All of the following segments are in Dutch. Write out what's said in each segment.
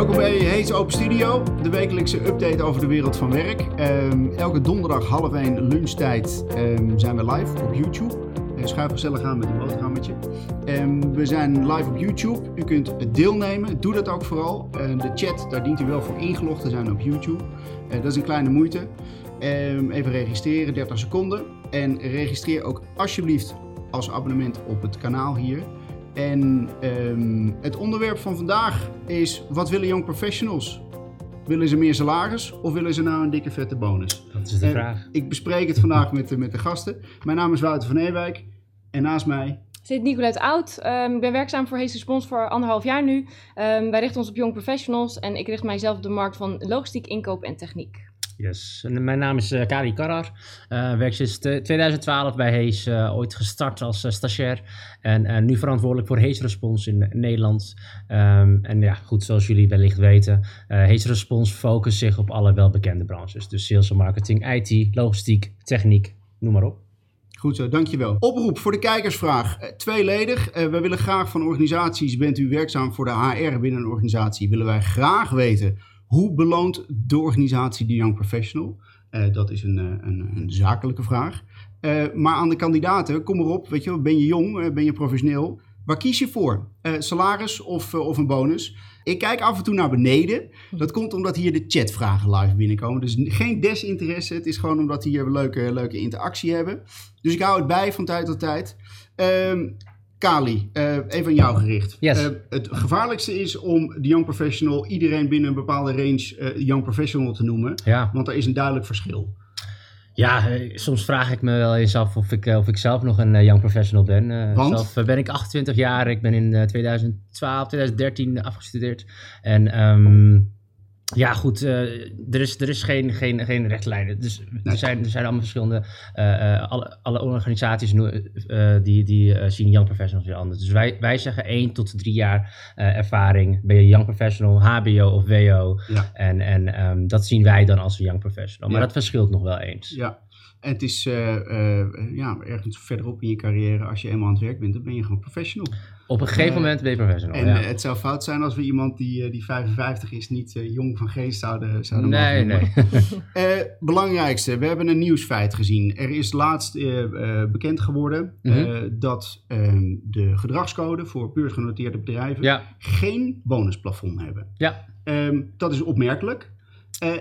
Welkom bij Hees Open Studio, de wekelijkse update over de wereld van werk. Ehm, elke donderdag half één lunchtijd ehm, zijn we live op YouTube. Uh, schuif gezellig aan met een boterhammetje. Ehm, we zijn live op YouTube. U kunt deelnemen. Doe dat ook vooral. de chat, daar dient u wel voor ingelogd te zijn op YouTube. Eh, dat is een kleine moeite. even registreren, 30 seconden. En registreer ook alsjeblieft als abonnement op het kanaal hier. En um, het onderwerp van vandaag is: wat willen young professionals? Willen ze meer salaris of willen ze nou een dikke vette bonus? Dat is de vraag. Ik bespreek het vandaag met, met de gasten. Mijn naam is Wouter van Ewijk en naast mij zit Nicolette Oud. Um, ik ben werkzaam voor Hees Respons voor anderhalf jaar nu. Um, wij richten ons op young professionals en ik richt mijzelf op de markt van logistiek, inkoop en techniek. Yes, mijn naam is uh, Kari Karar. Uh, werk sinds 2012 bij Hees, uh, ooit gestart als stagiair. En nu verantwoordelijk voor Hees Respons in Nederland. Um, en ja, goed, zoals jullie wellicht weten, Hees Respons focust zich op alle welbekende branches. Dus sales en marketing, IT, logistiek, techniek, noem maar op. Goed zo, dankjewel. Oproep voor de kijkersvraag. tweeledig. we willen graag van organisaties, bent u werkzaam voor de HR binnen een organisatie, willen wij graag weten hoe beloont de organisatie de Young Professional? Uh, dat is een, eh, een, een zakelijke vraag. Uh, maar aan de kandidaten, kom erop, weet je, ben je jong, ben je professioneel? Waar kies je voor? salaris of, of een bonus? Ik kijk af en toe naar beneden. Dat komt omdat hier de chatvragen live binnenkomen. Dus geen desinteresse. Het is gewoon omdat hier leuke, leuke interactie hebben. Dus ik hou het bij van tijd tot tijd. Uh, Kali, uh, even aan jou gericht. Yes. Uh, het gevaarlijkste is om de young professional, iedereen binnen een bepaalde range uh, young professional te noemen. Ja. Want er is een duidelijk verschil. Ja, soms vraag ik me wel eens af of ik, of ik zelf nog een young professional ben. Want? Zelf ben ik 28 jaar. Ik ben in 2012, 2013 afgestudeerd. En... Um, ja, goed, uh, er is, er is geen, geen, geen rechtlijnen. Dus er, zijn, er zijn allemaal verschillende. Uh, alle, alle organisaties die, die zien young professionals weer anders. Dus wij, wij zeggen 1 tot 3 jaar ervaring. Ben je young professional, HBO of WO. Ja. En, en um, dat zien wij dan als een young professional. Maar Ja. dat verschilt nog wel eens. Ja. En het is uh, uh, ja, ergens verderop in je carrière, als je eenmaal aan het werk bent, dan ben je gewoon professional. Op een gegeven moment ben je professional. En ja. het zou fout zijn als we iemand die, die 55 is niet jong van geest zouden, zouden nee, mogen nee. belangrijkste, we hebben een nieuwsfeit gezien. Er is laatst bekend geworden Mhm. -hmm. dat ehm, de gedragscode voor beursgenoteerde bedrijven ja. geen bonusplafond hebben. Ja. Um, dat is opmerkelijk.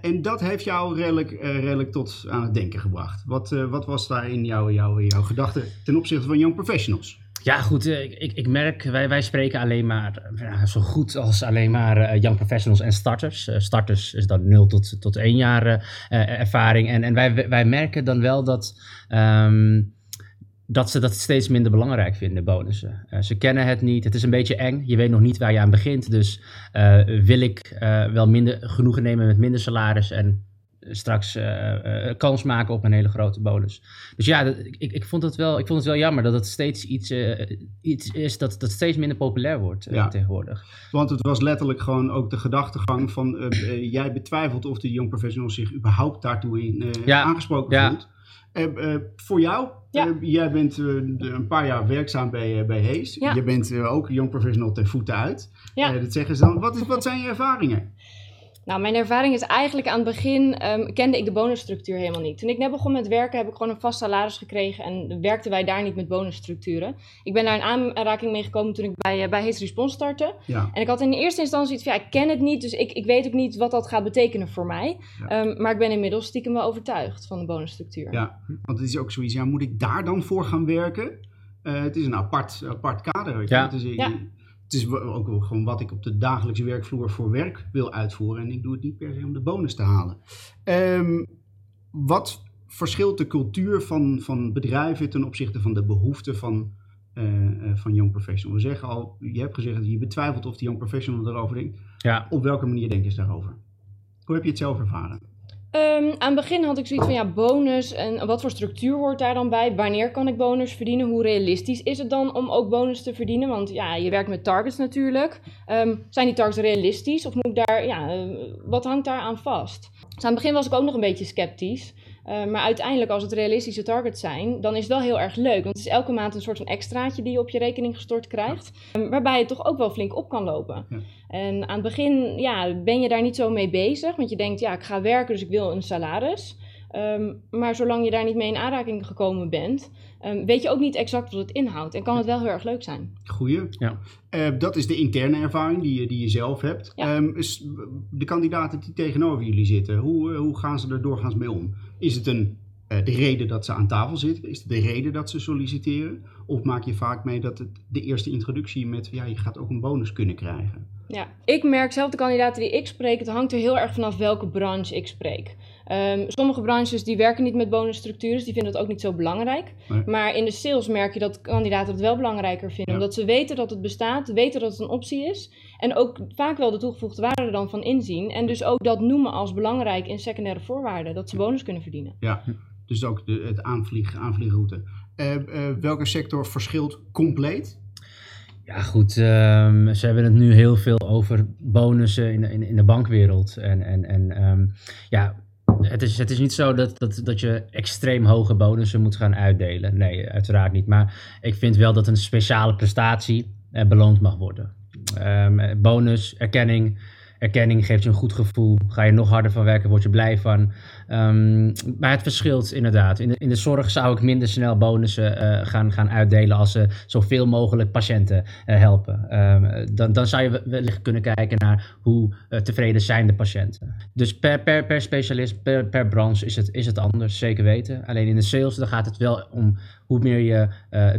En dat heeft jou redelijk, redelijk tot aan het denken gebracht. Wat, wat was daar in jouw, jouw, jouw gedachte ten opzichte van young professionals? Ja, goed. Ik, ik merk, wij, wij spreken alleen maar ja, zo goed als alleen maar young professionals en starters. starters is dan 0 tot, tot 1 jaar ervaring. En, en wij, wij merken dan wel dat. Um, dat ze dat steeds minder belangrijk vinden, bonussen. Ze kennen het niet, het is een beetje eng. Je weet nog niet waar je aan begint. Dus wil ik wel minder genoegen nemen met minder salaris en straks kans maken op een hele grote bonus. Dus ja, dat, ik, ik, vond het wel, ik vond het wel jammer dat het steeds iets, iets is dat, dat steeds minder populair wordt ja. tegenwoordig. Want het was letterlijk gewoon ook de gedachtegang van jij betwijfelt of de young professional zich überhaupt daartoe in, ja. aangesproken ja. voelt. Uh, voor jou, ja. uh, jij bent uh, een paar jaar werkzaam bij, bij Hees. Ja. Je bent ook young professional ten voeten uit. Ja. dat zeggen ze dan. Wat, is, wat zijn je ervaringen? Nou, mijn ervaring is eigenlijk aan het begin um, kende ik de bonusstructuur helemaal niet. Toen ik net begon met werken heb ik gewoon een vast salaris gekregen en werkten wij daar niet met bonusstructuren. Ik ben daar in aanraking mee gekomen toen ik bij, uh, bij Hees Response startte. Ja. En ik had in eerste instantie iets van, ja, ik ken het niet, dus ik, ik weet ook niet wat dat gaat betekenen voor mij. Ja. Um, maar ik ben inmiddels stiekem wel overtuigd van de bonusstructuur. Ja, want het is ook zoiets, ja, moet ik daar dan voor gaan werken? Uh, het is een apart, apart kader. Weet je? Ja. Het is, Ja. Het is ook gewoon wat ik op de dagelijkse werkvloer voor werk wil uitvoeren. En ik doe het niet per se om de bonus te halen. Um, wat verschilt de cultuur van, van bedrijven ten opzichte van de behoeften van, uh, uh, van young professional? We zeggen al, je hebt gezegd dat je betwijfelt of de young professional erover denkt. Ja. Op welke manier denken ze daarover? Hoe heb je het zelf ervaren? Um, aan het begin had ik zoiets van ja, bonus en wat voor structuur hoort daar dan bij? Wanneer kan ik bonus verdienen? Hoe realistisch is het dan om ook bonus te verdienen? Want ja, je werkt met targets natuurlijk. Um, zijn die targets realistisch of moet ik daar, ja, uh, wat hangt daar aan vast? Dus aan het begin was ik ook nog een beetje sceptisch. Uh, maar uiteindelijk, als het realistische targets zijn, dan is het wel heel erg leuk. Want het is elke maand een soort van extraatje die je op je rekening gestort krijgt. Um, waarbij je toch ook wel flink op kan lopen. Ja. En aan het begin ja, ben je daar niet zo mee bezig. Want je denkt, ja, ik ga werken, dus ik wil een salaris. Um, maar zolang je daar niet mee in aanraking gekomen bent, um, weet je ook niet exact wat het inhoudt. En kan het wel heel erg leuk zijn. Goeie. Ja. Uh, dat is de interne ervaring die je, die je zelf hebt. Ja. Um, is de kandidaten die tegenover jullie zitten, hoe, uh, hoe gaan ze er doorgaans mee om? Is het een, uh, de reden dat ze aan tafel zitten? Is het de reden dat ze solliciteren? Of maak je vaak mee dat het de eerste introductie met, ja, je gaat ook een bonus kunnen krijgen? Ja, ik merk zelf de kandidaten die ik spreek, het hangt er heel erg vanaf welke branche ik spreek. Um, sommige branches die werken niet met bonusstructuren, die vinden dat ook niet zo belangrijk. Maar in de sales merk je dat kandidaten het wel belangrijker vinden. Omdat ze weten dat het bestaat, weten dat het een optie is. En ook vaak wel de toegevoegde waarde er dan van inzien. En dus ook dat noemen als belangrijk in secundaire voorwaarden. Dat ze bonus kunnen verdienen. Ja, dus ook de, het aanvlieg, aanvliegroute. Uh, uh, welke sector verschilt compleet? Ja, goed. Um, ze hebben het nu heel veel over bonussen in, in, in de bankwereld. En, en, en um, ja, het is, het is niet zo dat, dat, dat je extreem hoge bonussen moet gaan uitdelen. Nee, uiteraard niet. Maar ik vind wel dat een speciale prestatie eh, beloond mag worden. Um, bonus, erkenning, erkenning geeft je een goed gevoel. Ga je nog harder van werken, word je blij van. Um, maar het verschilt inderdaad. In de, in de zorg zou ik minder snel bonussen uh, gaan, gaan uitdelen als ze zoveel mogelijk patiënten uh, helpen. Um, dan, dan zou je wellicht kunnen kijken naar hoe uh, tevreden zijn de patiënten. Dus per, per, per specialist, per, per branche is het, is het anders, zeker weten. Alleen in de sales dan gaat het wel om hoe meer je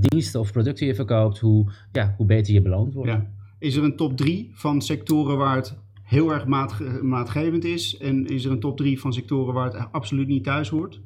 diensten of producten je verkoopt, hoe, ja, hoe beter je beloond wordt. Ja. Is er een top 3 van sectoren waar het heel erg maat, maatgevend is? En is er een top 3 van sectoren waar het absoluut niet thuis hoort?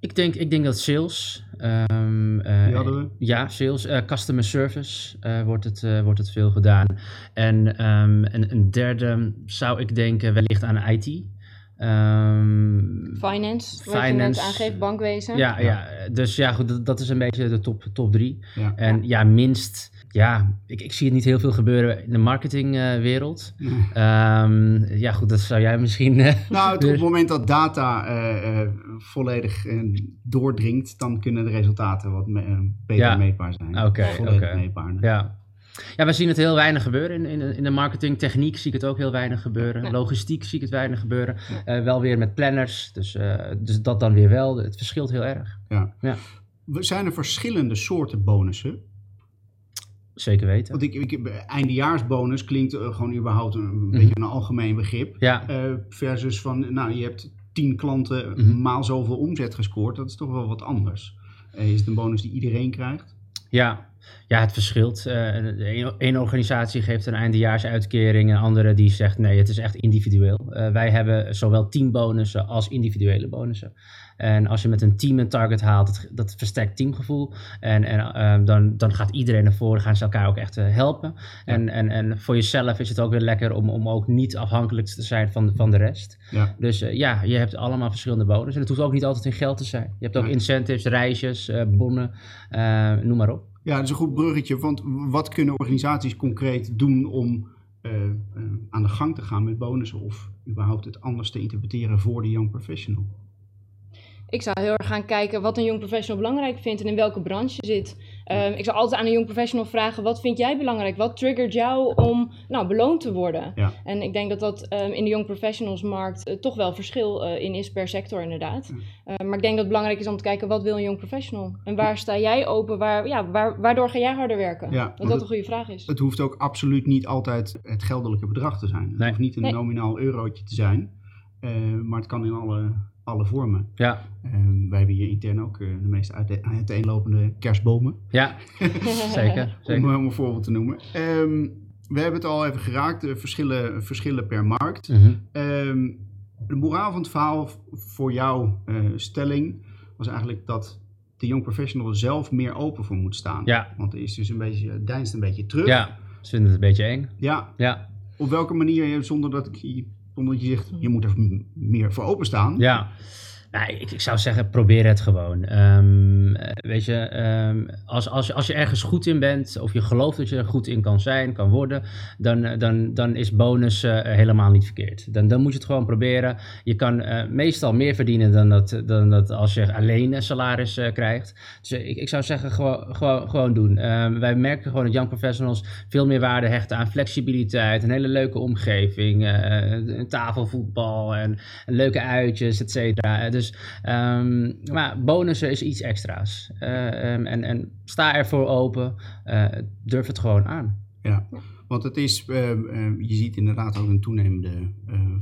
Ik denk, ik denk dat sales. Um, uh, Die hadden we. Ja, sales. Uh, customer service uh, wordt, het, wordt het veel gedaan. En um, een, een, derde zou ik denken wellicht aan IT. Um, finance, wat finance, je net aangeeft, bankwezen. Ja, ja. ja dus ja, goed, dat, dat, is een beetje de top, top drie. Ja. En ja, minst ja, ik, ik zie het niet heel veel gebeuren in de marketingwereld. Uh, um, ja, goed, dat zou jij misschien. Uh, nou, op het moment dat data uh, volledig doordringt, dan kunnen de resultaten wat me beter ja. meetbaar zijn. Oké, okay, volledig okay. meetbaar. Ja. Ja, we zien het heel weinig gebeuren in, in, in de marketingtechniek. Zie ik het ook heel weinig gebeuren. Ja. Logistiek zie ik het weinig gebeuren. Ja. wel weer met planners, dus, dus dat dan weer wel. Het verschilt heel erg. Ja. ja. Zijn er verschillende soorten bonussen? Zeker weten. Want ik, ik, eindejaarsbonus klinkt uh, gewoon überhaupt een, een mm -hmm. beetje een algemeen begrip. Ja. Uh, versus van, nou, je hebt tien klanten mm -hmm. maal zoveel omzet gescoord. Dat is toch wel wat anders. Uh, is het een bonus die iedereen krijgt? Ja, ja, het verschilt. Uh, Eén organisatie geeft een eindejaarsuitkering, een andere die zegt nee, het is echt individueel. Uh, wij hebben zowel teambonussen als individuele bonussen. En als je met een team een target haalt, dat, dat versterkt teamgevoel. En, en uh, dan, dan gaat iedereen naar voren, gaan ze elkaar ook echt helpen. Ja. En, en, en voor jezelf is het ook weer lekker om, om ook niet afhankelijk te zijn van, van de rest. Ja. Dus ja, je hebt allemaal verschillende bonussen. En het hoeft ook niet altijd in geld te zijn. Je hebt ook incentives, reisjes, bonnen, noem maar op. Ja, dat is een goed bruggetje. Want wat kunnen organisaties concreet doen om uh, uh, aan de gang te gaan met bonussen of überhaupt het anders te interpreteren voor de young professional? Ik zou heel erg gaan kijken wat een jong professional belangrijk vindt en in welke branche je zit. Um, ik zou altijd aan een jong professional vragen: wat vind jij belangrijk? Wat triggert jou om nou, beloond te worden? Ja. En ik denk dat dat um, in de jong professionalsmarkt uh, toch wel verschil uh, in is per sector, inderdaad. Uh, maar ik denk dat het belangrijk is om te kijken: wat wil een jong professional? En waar sta jij open? Waar, ja, waar, waardoor ga jij harder werken? Ja, dat dat een goede vraag is. Het hoeft ook absoluut niet altijd het geldelijke bedrag te zijn. Het nee. hoeft niet een nee. nominaal eurotje te zijn, maar het kan in alle alle vormen. Ja. Um, wij hebben hier intern ook uh, de meest uiteenlopende kerstbomen. Ja, zeker. zeker. Om, om, een voorbeeld te noemen. Um, we hebben het al even geraakt, de verschillen, verschillen per markt. -hmm. um, de moraal van het verhaal voor jouw uh, stelling was eigenlijk dat de young professional zelf meer open voor moet staan. Ja. Want er is dus een beetje, deinst een beetje terug. Ja, ze vinden het een beetje eng. Ja. ja. Op welke manier, zonder dat ik zonder dat je zegt, je moet er meer voor openstaan. Ja. Nou, ik, ik zou zeggen, probeer het gewoon. Ehm, eh, weet je, ehm, als, als, als je ergens goed in bent, of je gelooft dat je er goed in kan zijn, kan worden, dan, eh, dan, dan is bonus eh, helemaal niet verkeerd. Dan, dan moet je het gewoon proberen. Je kan meestal meer verdienen dan dat, dan dat als je alleen een salaris krijgt. Dus ik, ik zou zeggen, gewoon, gewoon, gewoon doen. Ehm, wij merken gewoon dat young professionals veel meer waarde hechten aan flexibiliteit, een hele leuke omgeving, tafelvoetbal en, en leuke uitjes, et cetera. Dus, ehm, maar bonussen is iets extra's. Eh, ehm, en, en sta ervoor open, eh, durf het gewoon aan. Ja, want het is, eh, je ziet inderdaad ook een toenemende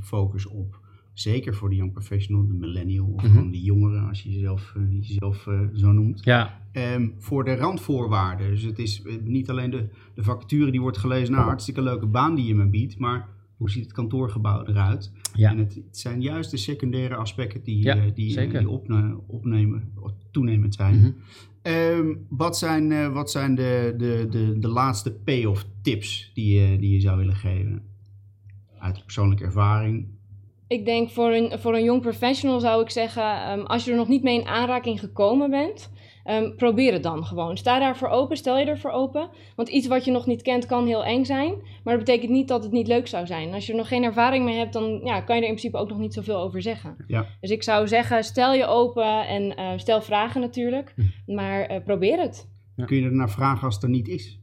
focus op, zeker voor de young professional, de millennial, of Mhm. de jongeren, als je jezelf, jezelf zo noemt. Ja, Ehm, voor de randvoorwaarden. Dus het is niet alleen de, de vacature die wordt gelezen, nou hartstikke leuke baan die je me biedt, maar hoe ziet het kantoorgebouw eruit? Ja. En het, het zijn juist de secundaire aspecten die, Ja, eh, die, zeker. die opne- opnemen, of toenemend zijn. Mhm. Ehm, wat zijn, eh, wat zijn de, de, de, de laatste payoff tips die je, die je zou willen geven? Uit persoonlijke ervaring. Ik denk voor een, voor een jong professional zou ik zeggen, ehm, als je er nog niet mee in aanraking gekomen bent, ehm, probeer het dan gewoon. Sta daarvoor open, stel je ervoor open. Want iets wat je nog niet kent kan heel eng zijn, maar dat betekent niet dat het niet leuk zou zijn. Als je er nog geen ervaring mee hebt, dan ja, kan je er in principe ook nog niet zoveel over zeggen. Ja. Dus ik zou zeggen, stel je open en eh, stel vragen natuurlijk, maar eh, probeer het. Ja. Kun je er naar vragen als het er niet is?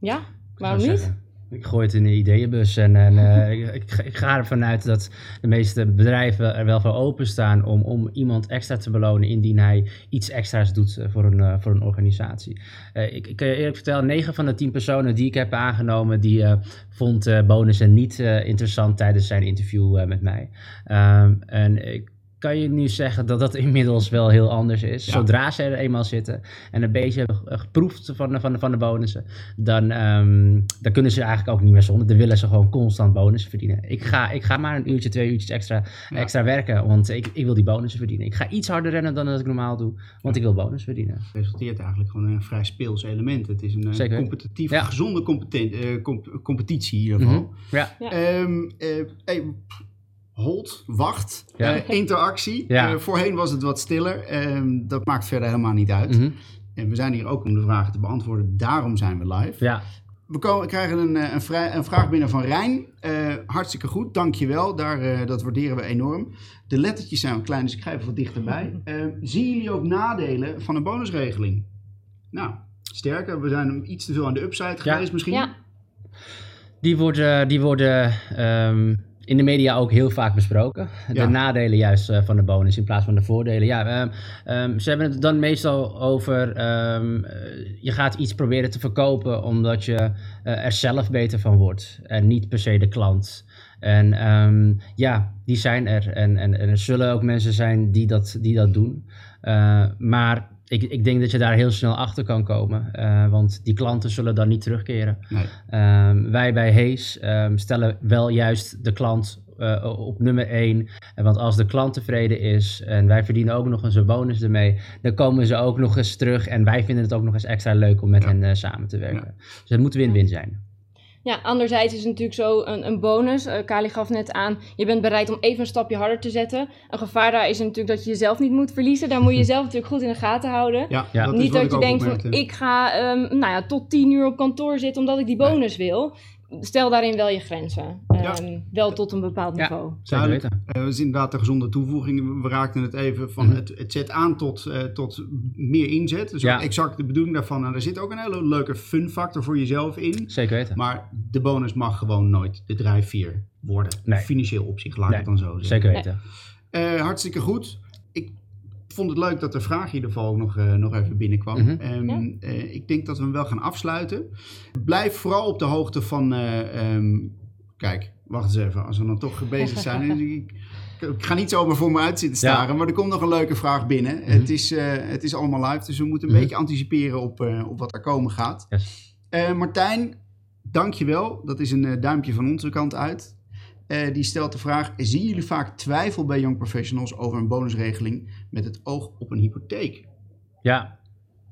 Ja, waarom niet? Ik gooi het in de ideeënbus en, en eh, ik, ik, ga- ervan uit dat de meeste bedrijven er wel voor openstaan om, om iemand extra te belonen indien hij iets extra's doet eh, voor een, eh, voor een organisatie. Ik, ik kan je eerlijk vertellen, 9 van de 10 personen die ik heb aangenomen, die vond bonussen niet interessant tijdens zijn interview met mij. Ehm, en ik kan je nu zeggen dat dat inmiddels wel heel anders is. Ja. Zodra ze er eenmaal zitten en een beetje hebben ge- geproefd van de, van de, van de bonussen, dan, ehm, dan kunnen ze eigenlijk ook niet meer zonder. Dan willen ze gewoon constant bonussen verdienen. Ik ga, ik ga maar een uurtje, twee uurtjes extra, Ja. extra werken, want ik, ik wil die bonussen verdienen. Ik ga iets harder rennen dan dat ik normaal doe, want ik wil bonus verdienen. Het resulteert eigenlijk gewoon in een vrij speels element. Het is een eh, Zeker. competitief, Ja. gezonde competen- eh, comp- competitie in ieder geval. Mhm. Ja, Ja. Ehm, eh, hey, hold, wacht, Ja. eh, interactie. Ja. Eh, voorheen was het wat stiller. Ehm, dat maakt verder helemaal niet uit. Mhm. En we zijn hier ook om de vragen te beantwoorden. Daarom zijn we live. ja. We komen, krijgen een, eh, een, vrij- een vraag binnen van Rijn. Eh, hartstikke goed, dankjewel. Daar, eh, dat waarderen we enorm. De lettertjes zijn wat klein, dus ik ga even wat dichterbij. Eh, zien jullie ook nadelen van een bonusregeling? Nou, sterker. We zijn iets te veel aan de upside Ja. geweest misschien. Ja. Die worden, die worden ehm, in de media ook heel vaak besproken. Ja. De nadelen juist eh, van de bonus in plaats van de voordelen. Ja, ehm, ehm, ze hebben het dan meestal over... ehm, eh, je gaat iets proberen te verkopen omdat je eh, er zelf beter van wordt. En niet per se de klant. En ja, die zijn er. En, en, en er zullen ook mensen zijn die dat, die dat doen. Maar ik, ik denk dat je daar heel snel achter kan komen. eh, want die klanten zullen dan niet terugkeren. Nee. Ehm, wij bij Hees ehm, stellen wel juist de klant eh, op nummer 1. Want als de klant tevreden is en wij verdienen ook nog eens een bonus ermee, dan komen ze ook nog eens terug. En wij vinden het ook nog eens extra leuk om met Ja. hen eh, samen te werken. Dus het moet win-win zijn. Ja, anderzijds is het natuurlijk zo een, een bonus. Eh, Kali gaf net aan, je bent bereid om even een stapje harder te zetten. Een gevaar daar is natuurlijk dat je jezelf niet moet verliezen. Daar moet je jezelf natuurlijk goed in de gaten houden. Ja, Ja. dat is niet wat dat ik je ook denkt van, ik ga ehm, nou ja, tot tien uur op kantoor zitten omdat ik die bonus wil. Stel daarin wel je grenzen. Ja. Ehm, Wel tot een bepaald Ja. niveau. Zeker weten. Eh, dat is inderdaad een gezonde toevoeging. We raakten het even van Mhm. het, het zet aan tot, eh, tot meer inzet. Dus Ja. exact de bedoeling daarvan. En er zit ook een hele leuke fun factor voor jezelf in. Zeker weten. Maar de bonus mag gewoon nooit de drijfveer worden. Nee. Financieel opzicht, laat ik Nee. het dan zo zeggen. Zeker weten. Eh, hartstikke goed. Ik vond het leuk dat de vraag in ieder geval ook nog, eh, nog even binnenkwam. Ja. eh, ik denk dat we hem wel gaan afsluiten. Blijf vooral op de hoogte van... eh, ehm, kijk, wacht eens even. Als we dan toch bezig zijn... ik, ik ga niet zomaar voor me uit zitten Ja. staren, maar er komt nog een leuke vraag binnen. Mhm. het, is, eh, het is allemaal live, dus we moeten een Mhm. beetje anticiperen op, eh, op wat er komen gaat. Yes. Eh, Martijn, dankjewel. Dat is een eh, duimpje van onze kant uit. Eh, die stelt de vraag: Zien jullie vaak twijfel bij young professionals over een bonusregeling met het oog op een hypotheek? Ja,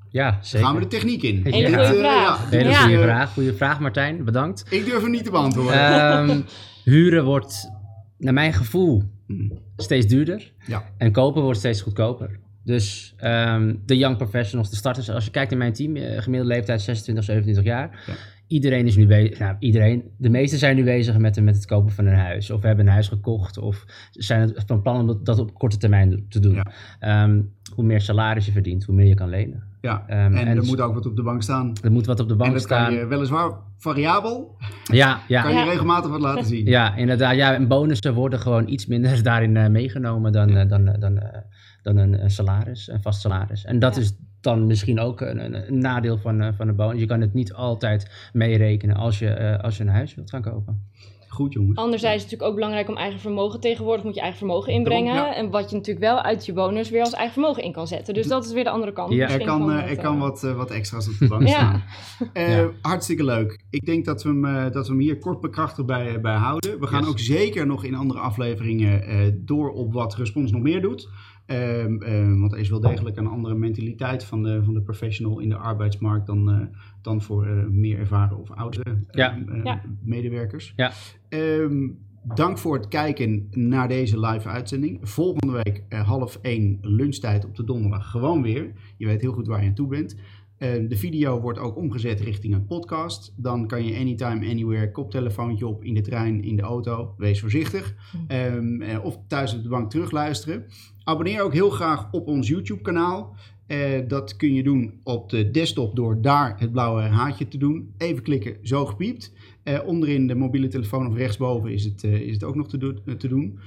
ja Dan zeker. gaan we de techniek in. Hele goede eh, vraag. Hele goede eh, vraag. Goede vraag, Martijn. Bedankt. Ik durf hem niet te beantwoorden. Ehm, huren wordt, naar mijn gevoel, Mm. steeds duurder. Ja. En kopen wordt steeds goedkoper. Dus ehm, de young professionals, de starters, als je kijkt naar mijn team, eh, gemiddelde leeftijd 26, 27 jaar. Ja. Iedereen is nu bezig, nou iedereen, de meesten zijn nu bezig met, met het kopen van een huis. Of hebben een huis gekocht of zijn het van plan om dat- op korte termijn te doen. Ja. Ehm, hoe meer salaris je verdient, hoe meer je kan lenen. Ja, Ehm, en, en er s- moet ook wat op de bank staan. Er moet wat op de En bank dat staan. kan je weliswaar variabel, Ja, ja. kan je Ja. regelmatig wat laten zien. Ja, inderdaad. Ja, en bonussen worden gewoon iets minder daarin eh, meegenomen dan, eh, dan, eh, dan, eh, dan een, een salaris, een vast salaris. En dat Ja. is dan misschien ook een, een, een nadeel van, eh, van de bonus. Je kan het niet altijd meerekenen als je, eh, als je een huis wilt gaan kopen. Goed jongens. Anderzijds is het natuurlijk ook belangrijk om eigen vermogen tegenwoordig moet je eigen vermogen inbrengen. Daarom, ja. En wat je natuurlijk wel uit je bonus weer als eigen vermogen in kan zetten. Dus dat is weer de andere kant. Ja. Er kan, eh, er eh, kan wat, eh, wat extra's op de bank Ja. staan. Eh, Ja. Hartstikke leuk. Ik denk dat we hem, eh, dat we hem hier kort bekrachtigd bij, bij houden. We gaan Yes. ook zeker nog in andere afleveringen eh, door op wat Respons nog meer doet. Ehm, ehm, want er is wel degelijk een andere mentaliteit van de, van de professional in de arbeidsmarkt dan, eh, dan voor eh, meer ervaren of oudere eh, Ja. Ja. medewerkers. Ja. Ehm, dank voor het kijken naar deze live uitzending. Volgende week eh, half één lunchtijd op de donderdag gewoon weer. Je weet heel goed waar je aan toe bent. Eh, de video wordt ook omgezet richting een podcast. Dan kan je anytime, anywhere, koptelefoontje op in de trein, in de auto. Wees voorzichtig. Ehm, eh, of thuis op de bank terugluisteren. Abonneer ook heel graag op ons YouTube kanaal. Eh, dat kun je doen op de desktop door daar het blauwe haatje te doen. Even klikken, zo gepiept. Eh, onderin de mobiele telefoon of rechtsboven is het, eh, is het ook nog te, te doen.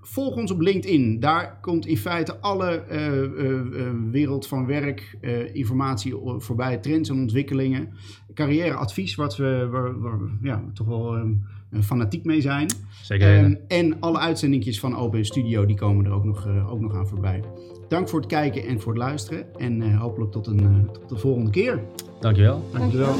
Volg ons op LinkedIn. Daar komt in feite alle wereld van werk, informatie voorbij, trends en ontwikkelingen. Carrièreadvies, wat we, ja, toch wel eh, fanatiek mee zijn. Zeker Ehm, en alle uitzendingjes van Open Studio, die komen er ook nog, eh, ook nog aan voorbij. Dank voor het kijken en voor het luisteren. En eh, hopelijk tot een, eh, tot de volgende keer. Dankjewel. Dankjewel.